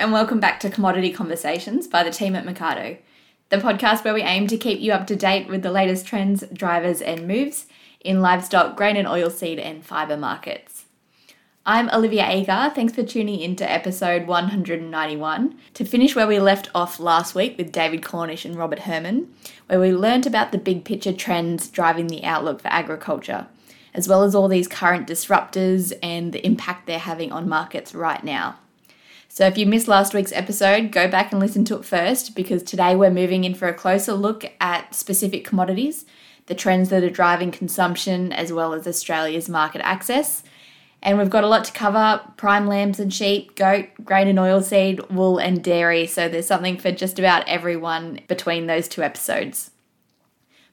And welcome back to Commodity Conversations by the team at Mecardo, the podcast where we aim to keep you up to date with the latest trends, drivers, and moves in livestock, grain and oilseed, and fibre markets. I'm Olivia Agar. Thanks for tuning in to episode 191 to finish where we left off last week with David Cornish and Robert Herrmann, where we learnt about the big picture trends driving the outlook for agriculture, as well as all these current disruptors and the impact they're having on markets right now. So if you missed last week's episode, go back and listen to it first because today we're moving in for a closer look at specific commodities, the trends that are driving consumption, as well as Australia's market access. And we've got a lot to cover prime lambs and sheep, goat, grain and oilseed, wool and dairy. So there's something for just about everyone between those two episodes.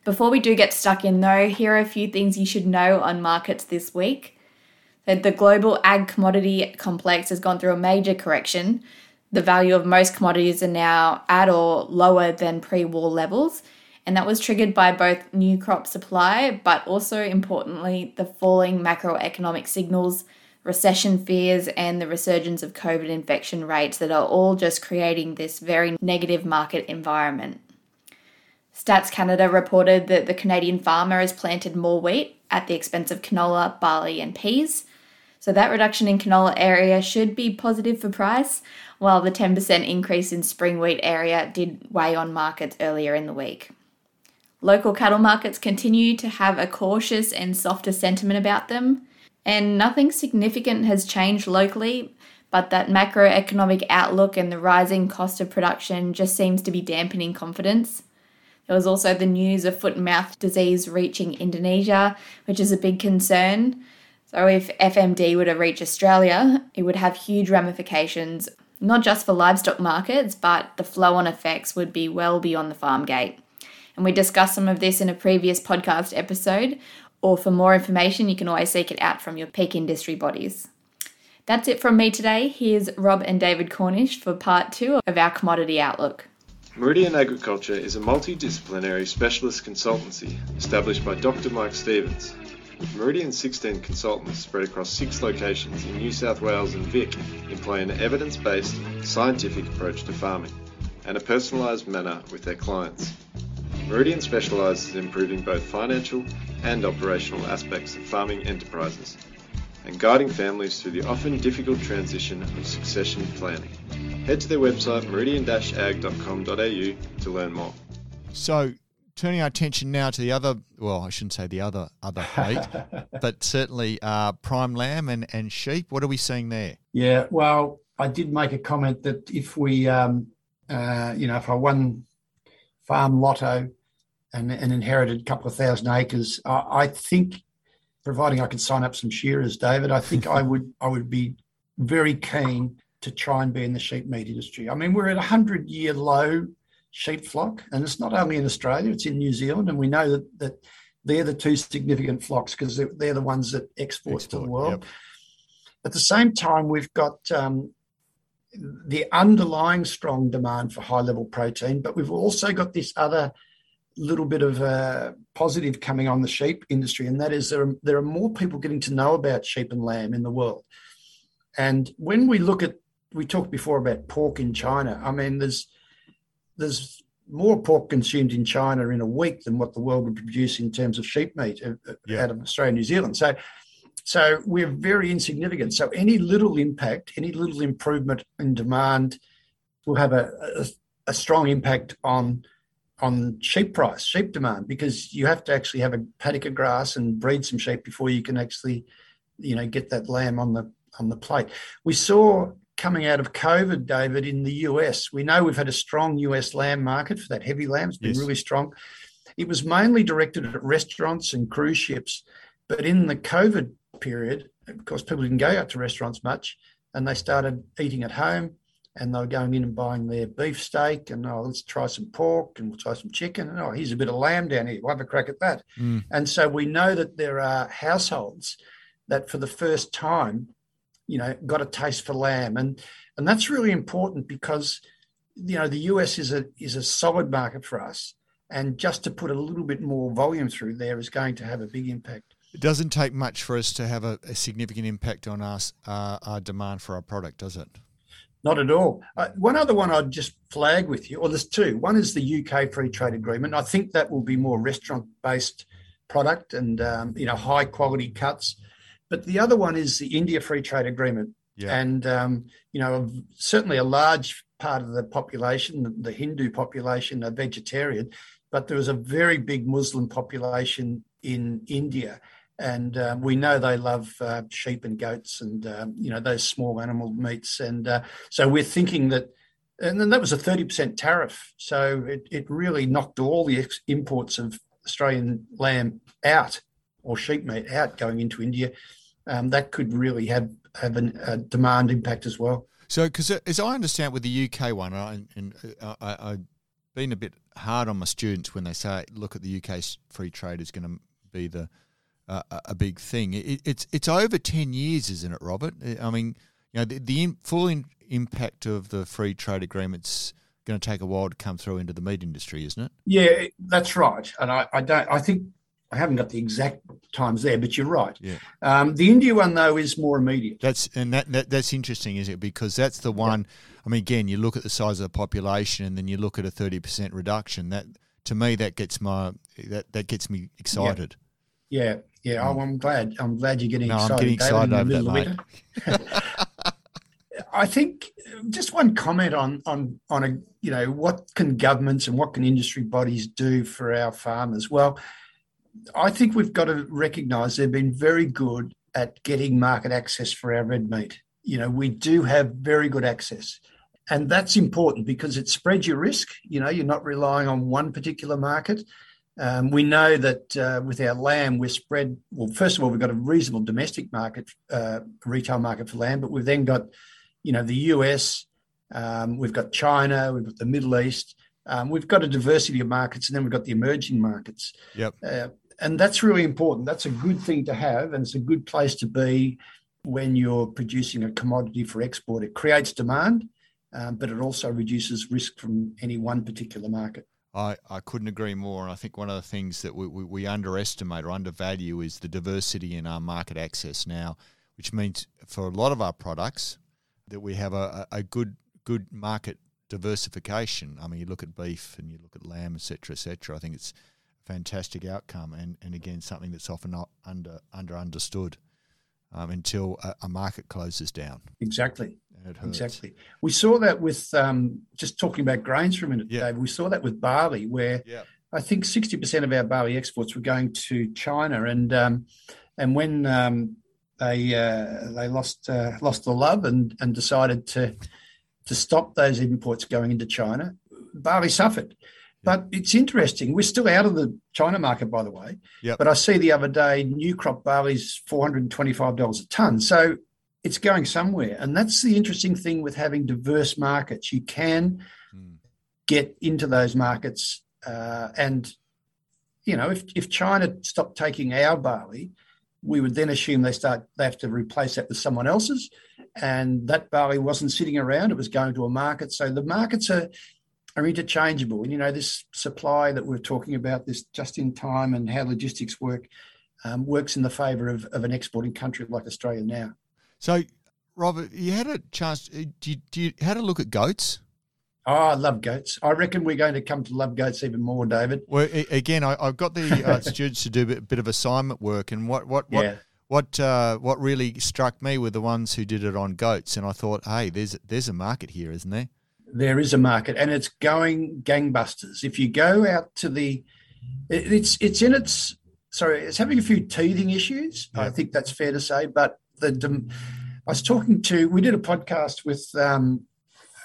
Before we do get stuck in, though, here are a few things you should know on markets this week the global ag commodity complex has gone through a major correction. The value of most commodities are now at or lower than pre war levels. And that was triggered by both new crop supply, but also importantly, the falling macroeconomic signals, recession fears, and the resurgence of COVID infection rates that are all just creating this very negative market environment. Stats Canada reported that the Canadian farmer has planted more wheat at the expense of canola, barley, and peas. So that reduction in canola area should be positive for price, while the 10% increase in spring wheat area did weigh on markets earlier in the week. Local cattle markets continue to have a cautious and softer sentiment about them, and nothing significant has changed locally, but that macroeconomic outlook and the rising cost of production just seems to be dampening confidence. There was also the news of foot and mouth disease reaching Indonesia, which is a big concern. So, if FMD were to reach Australia, it would have huge ramifications, not just for livestock markets, but the flow on effects would be well beyond the farm gate. And we discussed some of this in a previous podcast episode, or for more information, you can always seek it out from your peak industry bodies. That's it from me today. Here's Rob and David Cornish for part two of our commodity outlook. Meridian Agriculture is a multidisciplinary specialist consultancy established by Dr. Mike Stevens Meridian's 16 consultants spread across six locations in New South Wales and Vic employ an evidence based, scientific approach to farming and a personalised manner with their clients. Meridian specialises in improving both financial and operational aspects of farming enterprises and guiding families through the often difficult transition of succession planning. Head to their website meridian-ag.com.au to learn more. So, turning our attention now to the other, well, I shouldn't say the other other meat, but certainly uh, prime lamb and, and sheep. What are we seeing there? Yeah, well, I did make a comment that if we, um, uh, you know, if I won farm lotto and, and inherited a couple of thousand acres, I, I think, providing I could sign up some shearers, David, I think I would I would be very keen to try and be in the sheep meat industry. I mean, we're at a hundred year low sheep flock, and it's not only in Australia; it's in New Zealand, and we know that that they're the two significant flocks because they're, they're, the ones that export, export to the world. Yep. At the same time, we've got um, the underlying strong demand for high level protein, but we've also got this other little bit of a positive coming on the sheep industry, and that is there are, there are more people getting to know about sheep and lamb in the world. And when we look at, we talked before about pork in China. I mean, there's there's more pork consumed in China in a week than what the world would produce in terms of sheep meat uh, uh, yeah. out of Australia and New Zealand. So, so we're very insignificant. So any little impact, any little improvement in demand will have a, a, a strong impact on on sheep price, sheep demand, because you have to actually have a paddock of grass and breed some sheep before you can actually, you know, get that lamb on the on the plate. We saw coming out of COVID, David, in the US. We know we've had a strong US lamb market for that heavy lamb. It's been yes. really strong. It was mainly directed at restaurants and cruise ships. But in the COVID period, of course, people didn't go out to restaurants much and they started eating at home and they were going in and buying their beef steak and oh let's try some pork and we'll try some chicken and oh here's a bit of lamb down here we'll have a crack at that mm. and so we know that there are households that for the first time you know, got a taste for lamb, and and that's really important because you know the US is a is a solid market for us, and just to put a little bit more volume through there is going to have a big impact. It doesn't take much for us to have a, a significant impact on us uh, our demand for our product, does it? Not at all. Uh, one other one I'd just flag with you, or there's two. One is the UK free trade agreement. I think that will be more restaurant based product and um, you know high quality cuts. But the other one is the India free trade agreement. Yeah. And um, you know certainly a large part of the population, the, Hindu population, are vegetarian, but there was a very big Muslim population in India and uh, we know they love uh, sheep and goats and um, you know those small animal meats and uh, so we're thinking that and then that was a 30% tariff so it, it really knocked all the ex- imports of australian lamb out or sheep meat out going into india um, that could really have have an, a demand impact as well so because uh, as i understand with the uk one and, and uh, I, i've been a bit hard on my students when they say look at the uk free trade is going to be the uh, a big thing. It, it's it's over ten years, isn't it, Robert? I mean, you know, the, the in, full in, impact of the free trade agreements going to take a while to come through into the meat industry, isn't it? Yeah, that's right. And I, I don't. I think I haven't got the exact times there, but you're right. Yeah. Um, the India one though is more immediate. That's and that, that that's interesting, is it? Because that's the one. Yeah. I mean, again, you look at the size of the population, and then you look at a thirty percent reduction. That to me, that gets my that that gets me excited. Yeah. yeah. Yeah, oh, I'm glad. I'm glad you're getting no, excited. I'm getting excited David, over that, mate. I think just one comment on on on a you know what can governments and what can industry bodies do for our farmers? Well, I think we've got to recognise they've been very good at getting market access for our red meat. You know, we do have very good access. And that's important because it spreads your risk. You know, you're not relying on one particular market. Um, we know that uh, with our lamb, we're spread. Well, first of all, we've got a reasonable domestic market, uh, retail market for lamb, but we've then got, you know, the US, um, we've got China, we've got the Middle East, um, we've got a diversity of markets, and then we've got the emerging markets. Yep. Uh, and that's really important. That's a good thing to have, and it's a good place to be when you're producing a commodity for export. It creates demand, um, but it also reduces risk from any one particular market. I, I couldn't agree more. And I think one of the things that we, we, we, underestimate or undervalue is the diversity in our market access now, which means for a lot of our products that we have a, a good good market diversification. I mean, you look at beef and you look at lamb, etc., etc. I think it's fantastic outcome, and, and again something that's often not under under understood um, until a, a market closes down. Exactly. Exactly. We saw that with um, just talking about grains for a minute, yeah. Dave. We saw that with barley, where yeah. I think sixty percent of our barley exports were going to China, and um, and when um, they uh, they lost uh, lost the love and and decided to to stop those imports going into China, barley suffered. But it's interesting. We're still out of the China market, by the way. Yep. But I see the other day new crop barley's four hundred and twenty-five dollars a ton. So it's going somewhere. And that's the interesting thing with having diverse markets. You can mm. get into those markets. Uh, and, you know, if, if China stopped taking our barley, we would then assume they start they have to replace that with someone else's. And that barley wasn't sitting around, it was going to a market. So the markets are are interchangeable. And you know, this supply that we're talking about, this just in time and how logistics work, um, works in the favour of, of an exporting country like Australia now. So, Robert, you had a chance. Uh, do you, do you had a look at goats? Oh, I love goats. I reckon we're going to come to love goats even more, David. Well, again, I, have got the uh, students to do a bit, of assignment work, and what what what yeah. what uh, what really struck me were the ones who did it on goats, and I thought, hey, there's there's a market here, isn't there? There is a market, and it's going gangbusters. If you go out to the, it, it's it's in its sorry, it's having a few teething issues. Yeah. I think that's fair to say, but the I was talking to we did a podcast with um,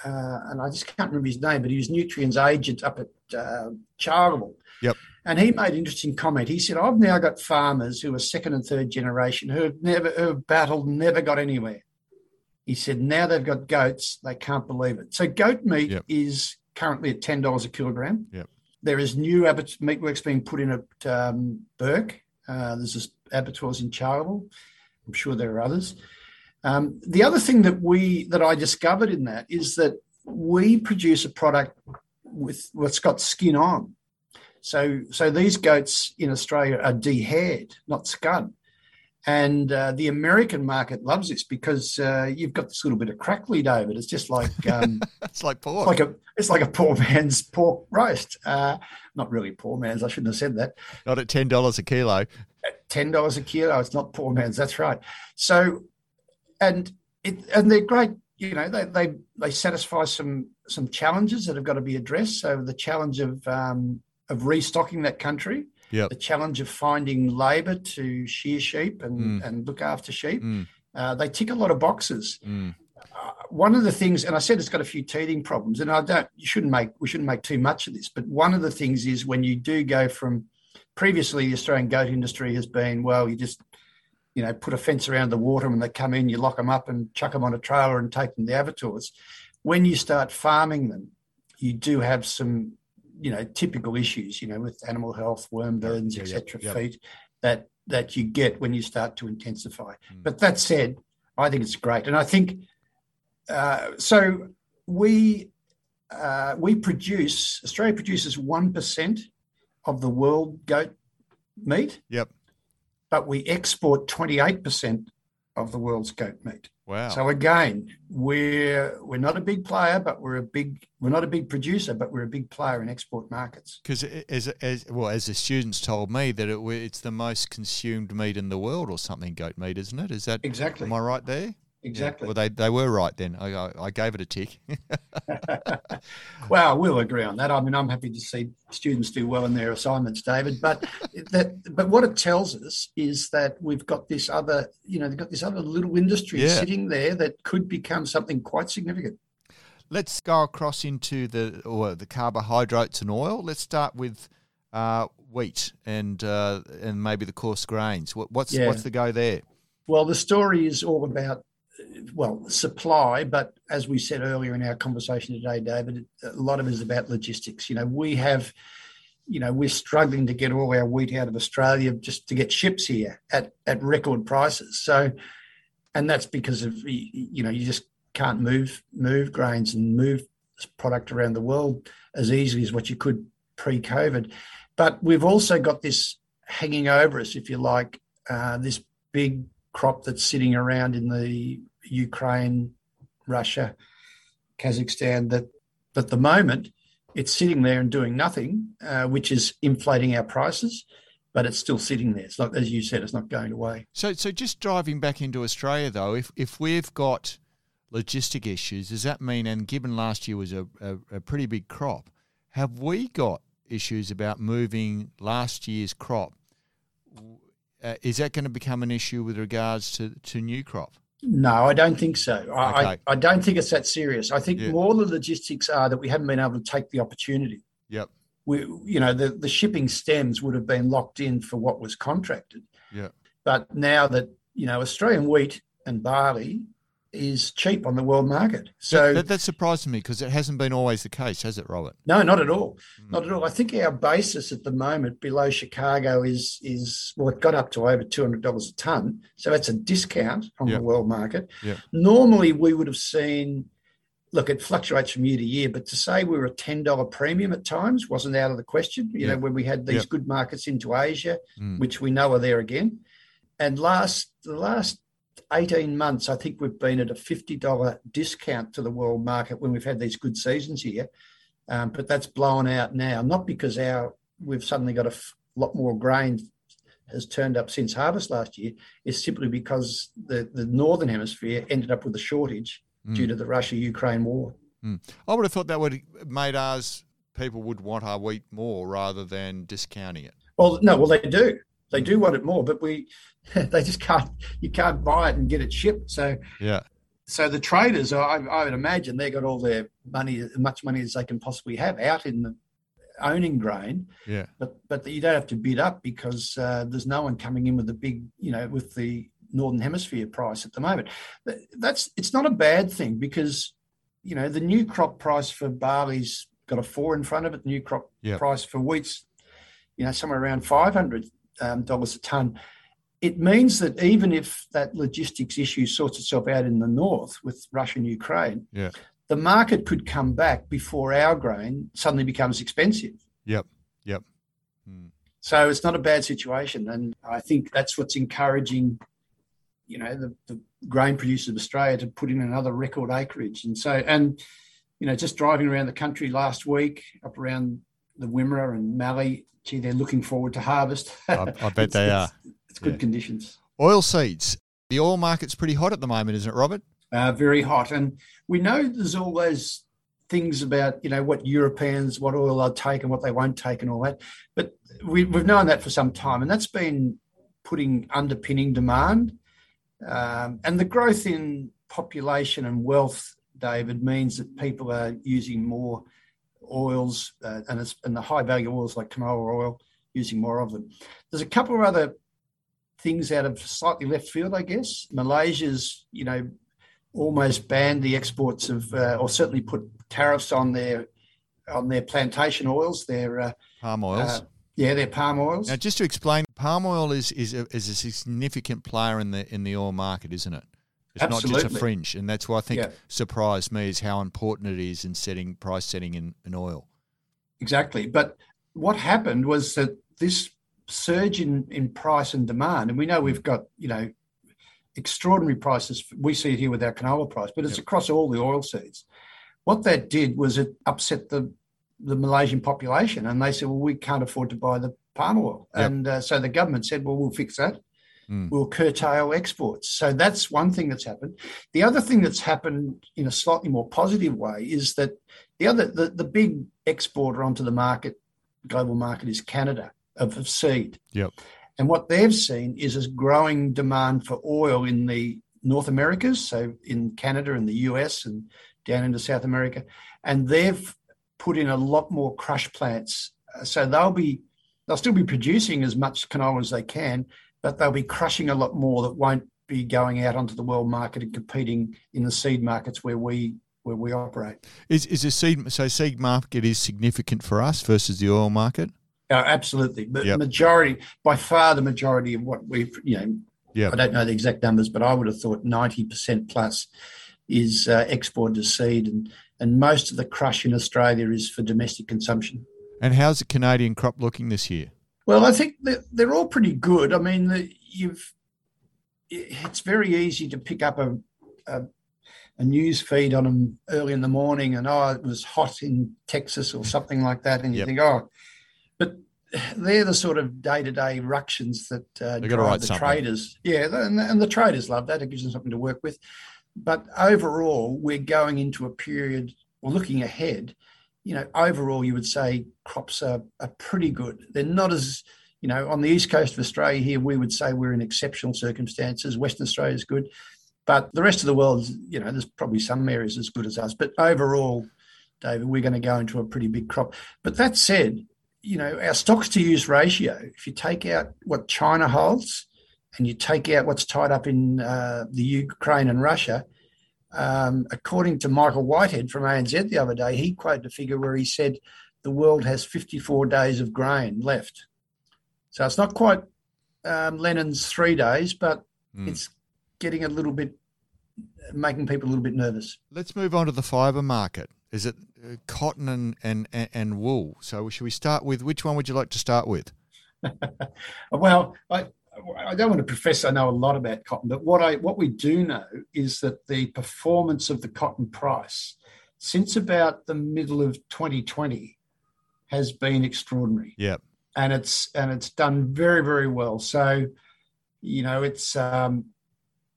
uh, and I just can't remember his name, but he was Nutrien's agent up at uh, Charleville. Yep. And he made an interesting comment. He said, "I've now got farmers who are second and third generation who have never who have battled, never got anywhere." He said, "Now they've got goats, they can't believe it." So goat meat yep. is currently at ten dollars a kilogram. Yep. There is new abat- meatworks being put in at um, Bourke. Uh, there's this abattoirs in Charleville. I'm sure there are others. Um, the other thing that we that I discovered in that is that we produce a product with what's got skin on. So so these goats in Australia are dehaired, not scud. And uh, the American market loves this because uh, you've got this little bit of crackly, David. It's just like um, it's like pork. It's like a it's like a poor man's pork roast. Uh, not really poor man's. I shouldn't have said that. Not at ten dollars a kilo. At ten dollars a kilo, it's not poor man's. That's right. So, and it and they're great. You know, they they they satisfy some some challenges that have got to be addressed. So the challenge of um, of restocking that country Yep. the challenge of finding labour to shear sheep and, Mm. and look after sheep. Mm. Uh, they tick a lot of boxes. Mm. Uh, one of the things, and I said it's got a few teething problems, and I don't, you shouldn't make, we shouldn't make too much of this, but one of the things is when you do go from, previously the Australian goat industry has been, well, you just, you know, put a fence around the water when they come in, you lock them up and chuck them on a trailer and take them to abattoirs. When you start farming them, you do have some, you know, typical issues, you know, with animal health, worm burdens, Yeah, yeah, etc., yeah. feet that that you get when you start to intensify. Mm. But that said, I think it's great, and I think uh, so. We uh, we produce Australia produces one percent of the world goat meat. Yep. But we export twenty eight percent of the world's goat meat. Wow. So again, we're we're not a big player, but we're a big we're not a big producer, but we're a big player in export markets. Because as, as well as the students told me that it, it's the most consumed meat in the world or something, goat meat, isn't it? Is that Exactly. am I right there? Yeah. Exactly. Well, they, they were right then. I, I, I gave it a tick. well, we'll agree on that. I mean, I'm happy to see students do well in their assignments, David. But that, but what it tells us is that we've got this other, you know, they've got this other little industry Yeah. sitting there that could become something quite significant. Let's go across into the or the carbohydrates and oil. Let's start with uh, wheat and uh, and maybe the coarse grains. What, what's Yeah. what's the go there? Well, the story is all about, well, supply, but as we said earlier in our conversation today, David, a lot of it is about logistics. You know, we have, you know, we're struggling to get all our wheat out of Australia just to get ships here at, at record prices. So, and that's because of, you know, you just can't move, move grains and move product around the world as easily as what you could pre-COVID. But we've also got this hanging over us, if you like, uh, this big crop that's sitting around in the Ukraine, Russia, Kazakhstan. That at the moment it's sitting there and doing nothing, uh, which is inflating our prices. But it's still sitting there. It's not, as you said, it's not going away. So so just driving back into Australia though, if if we've got logistic issues, does that mean? And given last year was a, a, a pretty big crop, have we got issues about moving last year's crop? Uh, is that going to become an issue with regards to, to new crop? No, I don't think so. I, Okay. I, I don't think it's that serious. I think Yeah. more the logistics are that we haven't been able to take the opportunity. Yep. we, you know, the, the shipping stems would have been locked in for what was contracted. Yeah. But now that, you know, Australian wheat and barley is cheap on the world market. So, that, that surprised me because it hasn't been always the case, has it, Robert? no, not at all. Mm. Not at all. I think our basis at the moment below Chicago is, is well, it got up to over $200 a tonne. So that's a discount on Yeah. the world market. Yeah. Normally, we would have seen, look, it fluctuates from year to year, but to say we were a $10 premium at times wasn't out of the question. You Yeah. know, when we had these good markets into Asia, Mm. which we know are there again. And last the last 18 months, I think we've been at a $50 discount to the world market when we've had these good seasons here. Um, but that's blown out now, not because our we've suddenly got a f- lot more grain has turned up since harvest last year. It's simply because the, the northern hemisphere ended up with a shortage Mm. due to the Russia-Ukraine war. I would have thought that would have made us people would want our wheat more rather than discounting it. Well, no, well they do. They do want it more, but we they just can't. You can't buy it and get it shipped. So Yeah. so the traders, I, I would imagine, they got all their money, as much money as they can possibly have out in the owning grain. Yeah. But but you don't have to bid up because uh, there's no one coming in with the big, you know, with the northern hemisphere price at the moment. That's it's not a bad thing because you know the new crop price for barley's got a four in front of it. The new crop price for wheat's, you know, somewhere around five hundred um, dollars a ton. It means that even if that logistics issue sorts itself out in the north with Russia and Ukraine, Yeah. the market could come back before our grain suddenly becomes expensive. Yep. Yep. Mm. So it's not a bad situation, and I think that's what's encouraging you know, the, the grain producers of Australia to put in another record acreage. And so, and, you know, just driving around the country last week up around the Wimmera and Mallee, gee, they're looking forward to harvest. I, I bet they are. It's good Yeah. conditions. Oil seeds. The oil market's pretty hot at the moment, isn't it, Robert? uh, very hot. And we know there's all those things about, you know, what Europeans, what oil they'll take and what they won't take and all that. But we, we've known that for some time. And that's been putting underpinning demand. Um, and the growth in population and wealth, David, means that people are using more oils uh, and, it's, and the high value oils like canola oil, using more of them. There's a couple of other things out of slightly left field, I guess. Malaysia's, you know, almost banned the exports of, uh, or certainly put tariffs on their on their plantation oils, their uh, Palm oils. uh, yeah, their palm oils. now, just to explain, palm oil is is a, is a significant player in the in the oil market, isn't it? It's not just a fringe, and that's what I think Yeah. surprised me is how important it is in setting price setting in, in oil. Exactly. But what happened was that this surge in, in price and demand, and we know we've got, you know, extraordinary prices. We see it here with our canola price, but it's Yep. across all the oil seeds. What that did was it upset the, the Malaysian population, and they said, well, we can't afford to buy the palm oil. Yep. And uh, so the government said, well, we'll fix that. Mm. We'll curtail exports. So that's one thing that's happened. The other thing that's happened in a slightly more positive way is that the other the, the big exporter onto the market, global market, is Canada of, of seed. Yep. And what they've seen is a growing demand for oil in the North Americas, so in Canada and the US and down into South America, and they've put in a lot more crush plants. So they'll be they'll still be producing as much canola as they can, but they'll be crushing a lot more that won't be going out onto the world market and competing in the seed markets where we where we operate. Is is a seed so seed market is significant for us versus the oil market? Uh, absolutely, but Yep. majority by far the majority of what we've you know Yeah. I don't know the exact numbers, but I would have thought ninety percent plus is uh, export to seed, and and most of the crush in Australia is for domestic consumption. And how's the Canadian crop looking this year? Well, I think that they're all pretty good. I mean, the, you've it's very easy to pick up a, a a news feed on them early in the morning, and oh, it was hot in Texas or something like that, and you Yep. think, oh, they're the sort of day to day ructions that uh, drive the something. traders. Yeah, and, and the traders love that. It gives them something to work with. But overall, we're going into a period, or looking ahead. You know, overall, you would say crops are, are pretty good. They're not as you know, on the east coast of Australia here, we would say we're in exceptional circumstances. Western Australia is good, but the rest of the world, you know, there's probably some areas as good as us. But overall, David, we're going to go into a pretty big crop. But that said, you know, our stocks to use ratio, if you take out what China holds and you take out what's tied up in uh, the Ukraine and Russia, um, according to Michael Whitehead from ANZ the other day, he quoted a figure where he said the world has 54 days of grain left. So it's not quite um, Lenin's three days, but Mm. it's getting a little bit, making people a little bit nervous. Let's move on to the fibre market. Is it uh, cotton and, and, and, wool? So should we start with which one would you like to start with? Well, I, I don't want to profess I know a lot about cotton, but what I what we do know is that the performance of the cotton price since about the middle of 2020 has been extraordinary. Yep. and it's and it's done very very well. So, you know, it's um,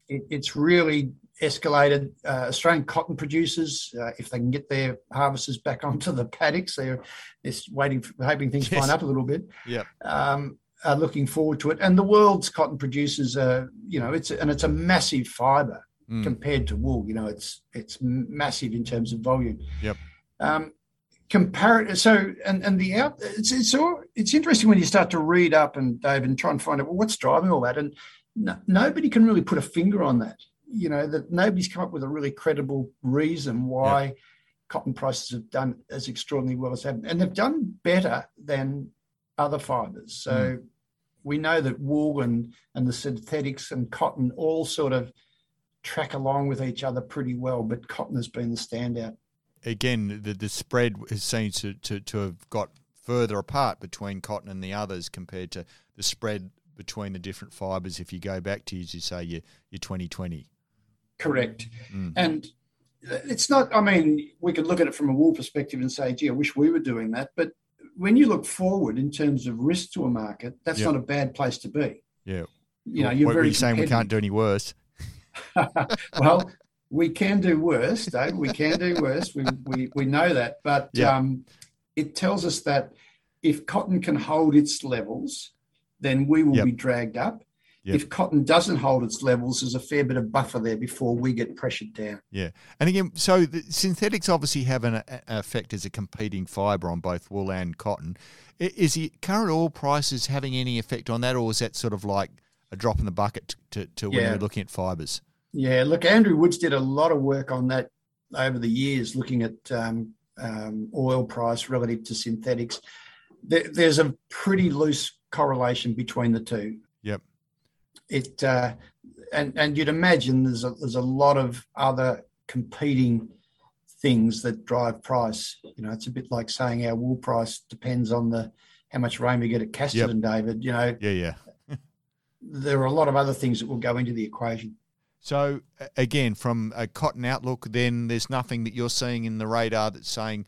it, it's really escalated. Uh, Australian cotton producers, uh, if they can get their harvesters back onto the paddocks, they're they're waiting, for, hoping things Yes. line up a little bit. Yeah. Um, are looking forward to it, and the world's cotton producers are, you know, it's and it's a massive fibre Mm. compared to wool. You know, it's it's massive in terms of volume. Yep. Um, comparative. So and and the out. It's it's all, it's interesting when you start to read up and Dave and try and find out well what's driving all that, and no, nobody can really put a finger on that. You know that nobody's come up with a really credible reason why cotton prices have done as extraordinarily well as they have, and they've done better than other fibres. So. Hmm. We know that wool and, and the synthetics and cotton all sort of track along with each other pretty well, but cotton has been the standout. Again, the, the spread has seemed to, to, to have got further apart between cotton and the others compared to the spread between the different fibres if you go back to, as you say, your, your 2020. Correct. Mm. And it's not, I mean, we could look at it from a wool perspective and say, gee, I wish we were doing that. But when you look forward in terms of risk to a market, that's not a bad place to be. Yeah. You know, you're what, very you saying we can't do any worse? well, we can do worse, Dave. We can do worse. We, we, we know that. But yeah. um, it tells us that if cotton can hold its levels, then we will yep. be dragged up. Yep. If cotton doesn't hold its levels, there's a fair bit of buffer there before we get pressured down. Yeah, and again, so synthetics obviously have an a, effect as a competing fibre on both wool and cotton. Is the current oil prices having any effect on that, or is that sort of like a drop in the bucket to, to when yeah. you're looking at fibres? Yeah, look, Andrew Woods did a lot of work on that over the years, looking at um, um, oil price relative to synthetics. There, there's a pretty loose correlation between the two. Yep. It uh, and and you'd imagine there's a there's a lot of other competing things that drive price. You know, it's a bit like saying our wool price depends on the how much rain we get at Casterton, yep. David. You know. Yeah, yeah. there are a lot of other things that will go into the equation. So again, from a cotton outlook, then there's nothing that you're seeing in the radar that's saying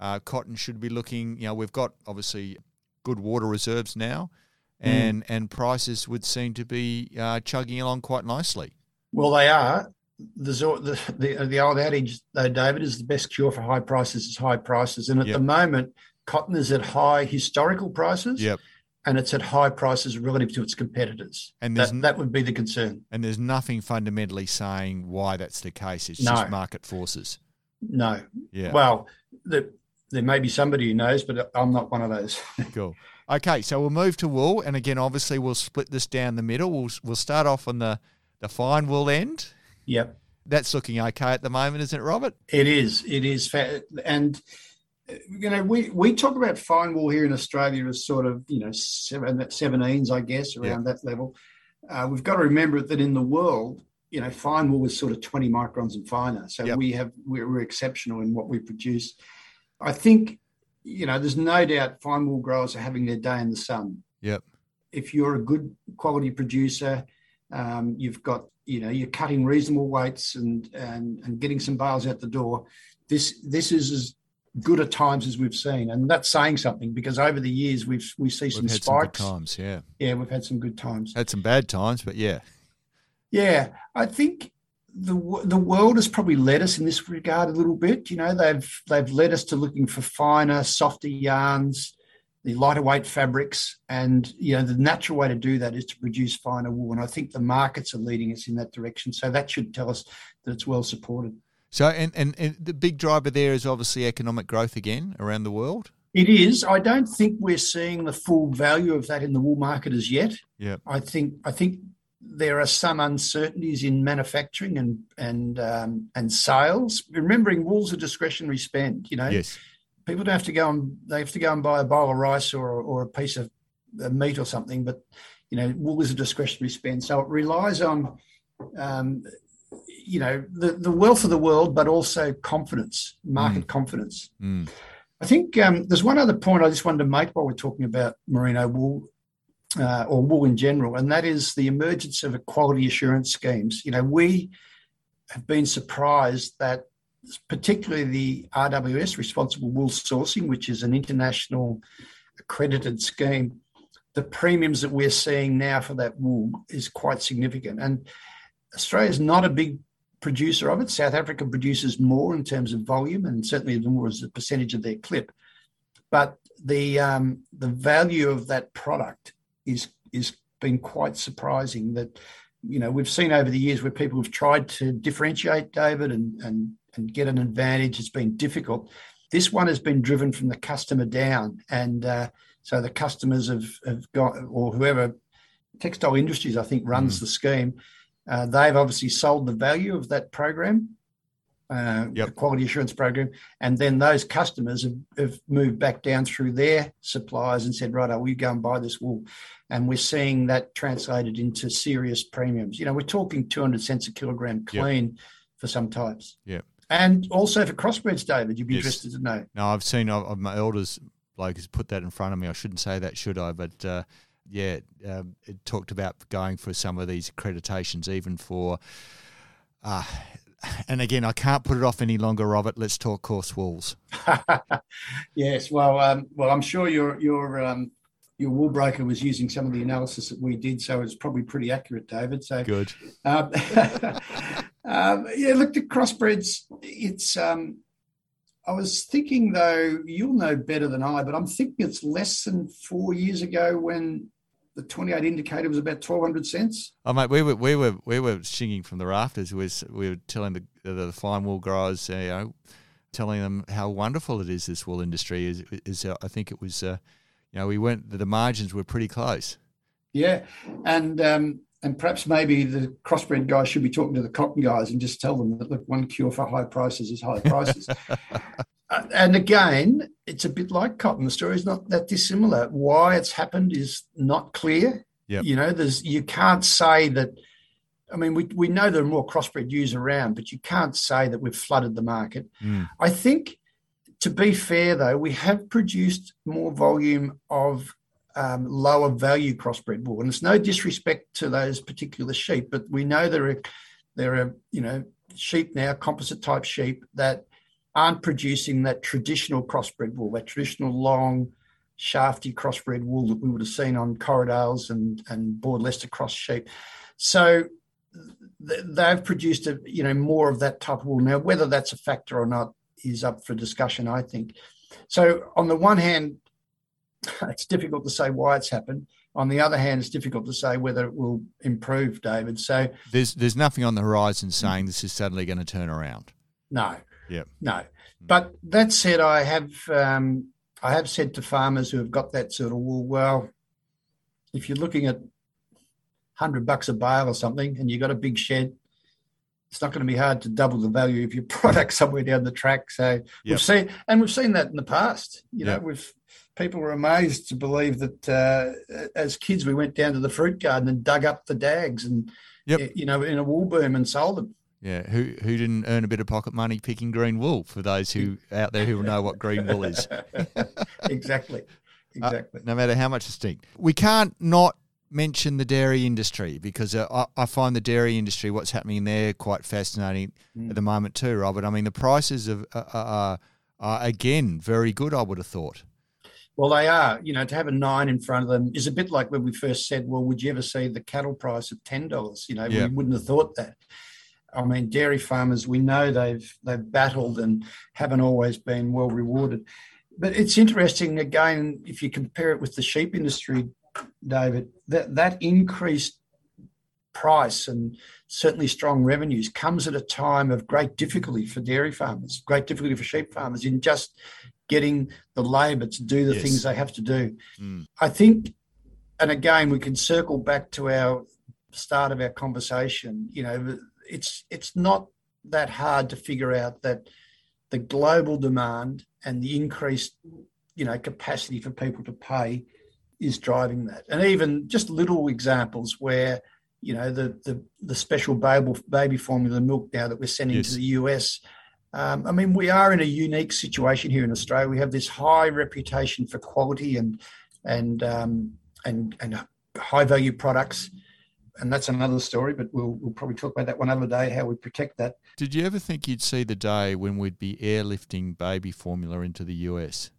uh, cotton should be looking. You know, we've got obviously good water reserves now. And mm. and prices would seem to be uh, chugging along quite nicely. Well, they are. There's the, the the old adage though, David, is the best cure for high prices is high prices, and at yep. the moment, cotton is at high historical prices. Yep and it's at high prices relative to its competitors. And that, that would be the concern. And there's nothing fundamentally saying why that's the case. It's no. just market forces. No. Yeah. Well, the, there may be somebody who knows, but I'm not one of those. cool. Okay, so we'll move to wool, and again, obviously, we'll split this down the middle. We'll we'll start off on the the fine wool end. Yep. That's looking okay at the moment, isn't it, Robert? It is. It is. And you know, we, we talk about fine wool here in Australia as sort of, you know, seven, 17s, I guess, around yeah. that level. Uh, we've got to remember that in the world, you know, fine wool is sort of 20 microns and finer. So yep. we have, we're, we're, exceptional in what we produce. I think, you know, there's no doubt fine wool growers are having their day in the sun. Yep. If you're a good quality producer, um, you've got, you know, you're cutting reasonable weights and, and, and getting some bales out the door. This, this is as good at times as we've seen, and that's saying something because over the years we've we see some spikes. Some times, yeah, yeah, we've had some good times. Had some bad times, but yeah, yeah. I think the the world has probably led us in this regard a little bit. You know, they've they've led us to looking for finer, softer yarns, the lighter weight fabrics, and you know the natural way to do that is to produce finer wool. And I think the markets are leading us in that direction. So that should tell us that it's well supported. So, and, and, and the big driver there is obviously economic growth again around the world. It is. I don't think we're seeing the full value of that in the wool market as yet. Yeah. I think I think there are some uncertainties in manufacturing and and um, and sales. Remembering wool's a discretionary spend. You know, yes. People don't have to go and they have to go and buy a bowl of rice or or a piece of meat or something, but you know, wool is a discretionary spend, so it relies on um, you know the, the wealth of the world, but also confidence, market mm. confidence. Mm. I think um, there's one other point I just wanted to make while we're talking about merino wool uh, or wool in general, and that is the emergence of quality assurance schemes. You know, we have been surprised that particularly the RWS, Responsible Wool Sourcing, which is an international accredited scheme, the premiums that we're seeing now for that wool is quite significant. And Australia is not a big producer of it. South Africa produces more in terms of volume and certainly more as a percentage of their clip. But the um, the value of that product is is been quite surprising. That you know we've seen over the years where people have tried to differentiate David and and and get an advantage. It's been difficult. This one has been driven from the customer down, and uh, so the customers have have got or whoever textile industries I think runs mm. the scheme uh, they've obviously sold the value of that program, uh, yep. the quality assurance program, and then those customers have, have, moved back down through their suppliers and said, "Right, I will you go and buy this wool?" And we're seeing that translated into serious premiums. You know, we're talking 200 cents a kilogram clean yep. for some types. Yeah. And also for crossbreeds, David, you'd be yes. interested to know. No, I've seen uh, my elders bloke has put that in front of me. I shouldn't say that, should I? But uh, yeah, um, it talked about going for some of these accreditations, even for. Uh, and again, I can't put it off any longer, Robert. Let's talk coarse wools. yes, well, um, well, I'm sure your your um, your wool broker was using some of the analysis that we did, so it's probably pretty accurate, David. So good. Um, um, yeah, look, the crossbreds. It's. Um, I was thinking though, you'll know better than I, but I'm thinking it's less than four years ago when the 28 indicator was about 1200 cents. Oh mate, we were we were we were singing from the rafters. We were, we were telling the the fine wool growers, you know, telling them how wonderful it is. This wool industry is. is uh, I think it was, uh, you know, we went. The margins were pretty close. Yeah, and um, and perhaps maybe the crossbred guys should be talking to the cotton guys and just tell them that look, one cure for high prices is high prices. Uh, and again, it's a bit like cotton. The story is not that dissimilar. Why it's happened is not clear. Yep. You know, there's you can't say that. I mean, we, we know there are more crossbred ewes around, but you can't say that we've flooded the market. Mm. I think, to be fair though, we have produced more volume of um, lower value crossbred wool, and it's no disrespect to those particular sheep, but we know there are there are you know sheep now, composite type sheep that aren't producing that traditional crossbred wool, that traditional long, shafty crossbred wool that we would have seen on Corriedales and, and Border Leicester cross sheep. So they've produced a, you know more of that type of wool. Now, whether that's a factor or not is up for discussion, I think. So on the one hand, it's difficult to say why it's happened. On the other hand, it's difficult to say whether it will improve, David. So there's there's nothing on the horizon saying this is suddenly going to turn around. No, yeah. No. But that said, I have um, I have said to farmers who have got that sort of wool, well, if you're looking at hundred bucks a bale or something, and you've got a big shed, it's not going to be hard to double the value of your product somewhere down the track. So yep. we've seen, and we've seen that in the past. You yep. know, we've people were amazed to believe that uh, as kids we went down to the fruit garden and dug up the dags and yep. you know in a wool boom and sold them. Yeah, who who didn't earn a bit of pocket money picking green wool? For those who out there who know what green wool is, exactly, exactly. Uh, no matter how much it stinks, we can't not mention the dairy industry because uh, I, I, find the dairy industry, what's happening there, quite fascinating mm. at the moment too, Robert. I mean, the prices of uh, are, are again very good. I would have thought. Well, they are. You know, to have a nine in front of them is a bit like when we first said, "Well, would you ever see the cattle price of ten dollars?" You know, yep. we wouldn't have thought that. I mean, dairy farmers, we know they've they've battled and haven't always been well rewarded. But it's interesting again if you compare it with the sheep industry, David. That that increased price and certainly strong revenues comes at a time of great difficulty for dairy farmers, great difficulty for sheep farmers in just getting the labour to do the yes. things they have to do. Mm. I think, and again, we can circle back to our start of our conversation. You know, it's it's not that hard to figure out that the global demand and the increased you know capacity for people to pay is driving that. And even just little examples where you know the the, the special baby, baby formula milk now that we're sending yes. to the us um, i mean we are in a unique situation here in australia. We have this high reputation for quality and and um, and and high value products and that's another story, but we'll, we'll probably talk about that one other day, how we protect that. Did you ever think you'd see the day when we'd be airlifting baby formula into the US?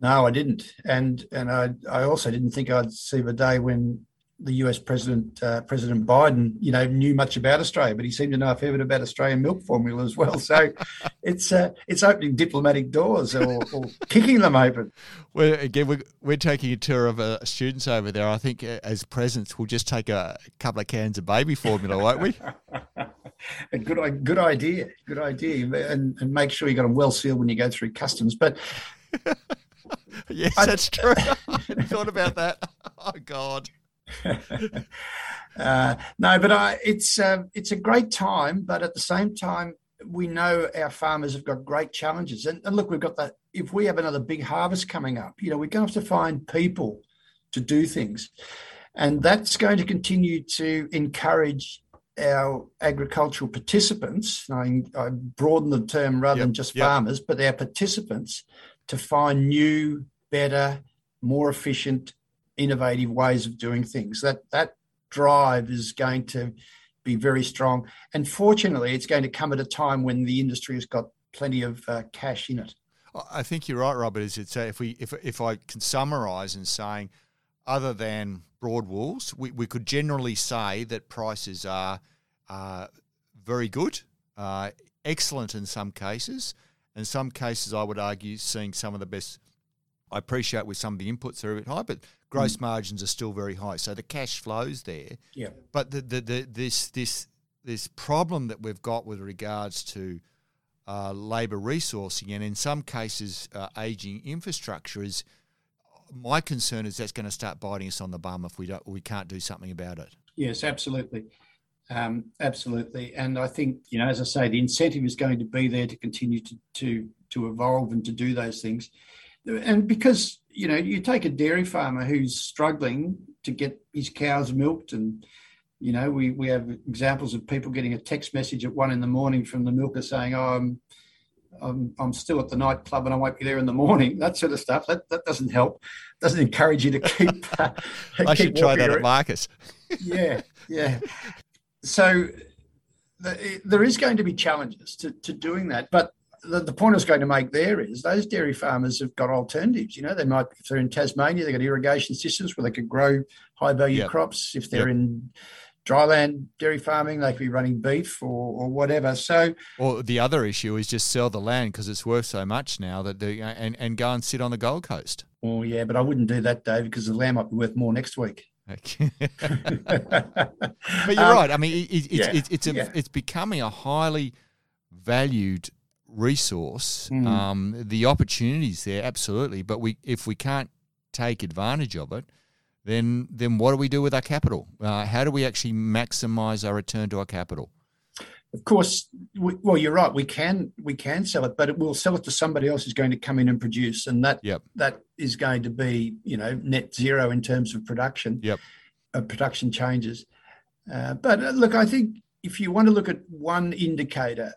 No, I didn't. And and I, I also didn't think I'd see the day when the US President uh, President Biden, you know, knew much about Australia, but he seemed to know a fair bit about Australian milk formula as well. So it's uh, it's opening diplomatic doors or, or, kicking them open. Well, again, we're, we're taking a tour of uh, students over there. I think uh, as presents, we'll just take a couple of cans of baby formula, won't we? a good good idea, good idea, and, and make sure you got them well sealed when you go through customs. But yes, I, that's true. I thought about that. Oh God. uh, no, but I, it's uh, it's a great time. But at the same time, we know our farmers have got great challenges. And, and look, we've got that. If we have another big harvest coming up, you know, we're going to have to find people to do things, and that's going to continue to encourage our agricultural participants. I, I broaden the term rather yep, than just yep. farmers, but our participants to find new, better, more efficient innovative ways of doing things. That that drive is going to be very strong, and fortunately, it's going to come at a time when the industry has got plenty of uh, cash in it. I think you're right, Robert. Is it if we if if I can summarise in saying, other than broad wools, we, we could generally say that prices are uh, very good, uh, excellent in some cases. In some cases, I would argue seeing some of the best. I appreciate with some of the inputs are a bit high, but gross mm. margins are still very high. So the cash flows there. Yeah. But the, the, the this this this problem that we've got with regards to uh, labour resourcing and in some cases uh, aging infrastructure is my concern is that's going to start biting us on the bum if we don't we can't do something about it. Yes, absolutely. Um, absolutely, and I think you know, as I say, the incentive is going to be there to continue to to to evolve and to do those things. And because you know, you take a dairy farmer who's struggling to get his cows milked, and you know, we we have examples of people getting a text message at one in the morning from the milker saying, "Oh, I'm." I'm, I'm still at the nightclub and I won't be there in the morning. That sort of stuff. That that doesn't help. Doesn't encourage you to keep. Uh, I keep should try that at Marcus. yeah, yeah so the, there is going to be challenges to, to doing that, but the, the, point I was going to make there is those dairy farmers have got alternatives. You know, they might, if they're in Tasmania, they've got irrigation systems where they could grow high value yep. crops. If they're yep. in dryland dairy farming, they could be running beef or, or whatever. So, or the other issue is just sell the land because it's worth so much now that they and, and go and sit on the Gold Coast. Oh yeah, but I wouldn't do that, Dave, because the land might be worth more next week. Okay. but you're um, right. I mean, it, it, yeah, it's it's a, yeah. it's becoming a highly valued resource. Mm. Um, the opportunities there, absolutely. But we, if we can't take advantage of it, then then what do we do with our capital? Uh, how do we actually maximise our return to our capital? of course, we, well, you're right. We can we can sell it, but it, we'll sell it to somebody else who's going to come in and produce, and that yep. that is going to be you know net zero in terms of production. Yep. Uh, production changes, uh, but uh, look, I think if you want to look at one indicator,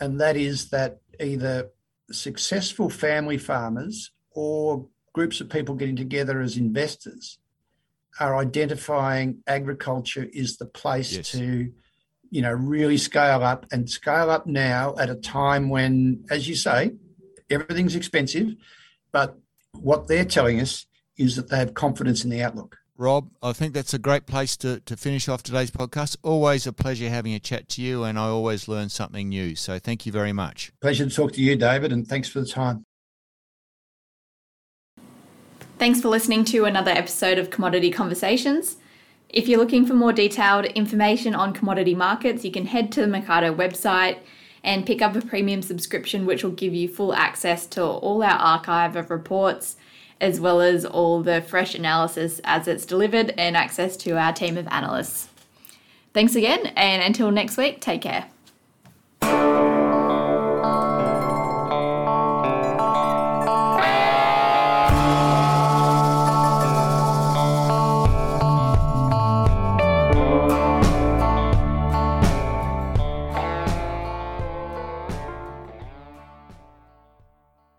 and that is that either successful family farmers or groups of people getting together as investors are identifying agriculture is the place yes. to you know, really scale up and scale up now at a time when, as you say, everything's expensive. But what they're telling us is that they have confidence in the outlook. Rob, I think that's a great place to, to finish off today's podcast. Always a pleasure having a chat to you, and I always learn something new. So thank you very much. Pleasure to talk to you, David, and thanks for the time. Thanks for listening to another episode of Commodity Conversations. If you're looking for more detailed information on commodity markets, you can head to the Mecardo website and pick up a premium subscription, which will give you full access to all our archive of reports, as well as all the fresh analysis as it's delivered and access to our team of analysts. Thanks again, and until next week, take care.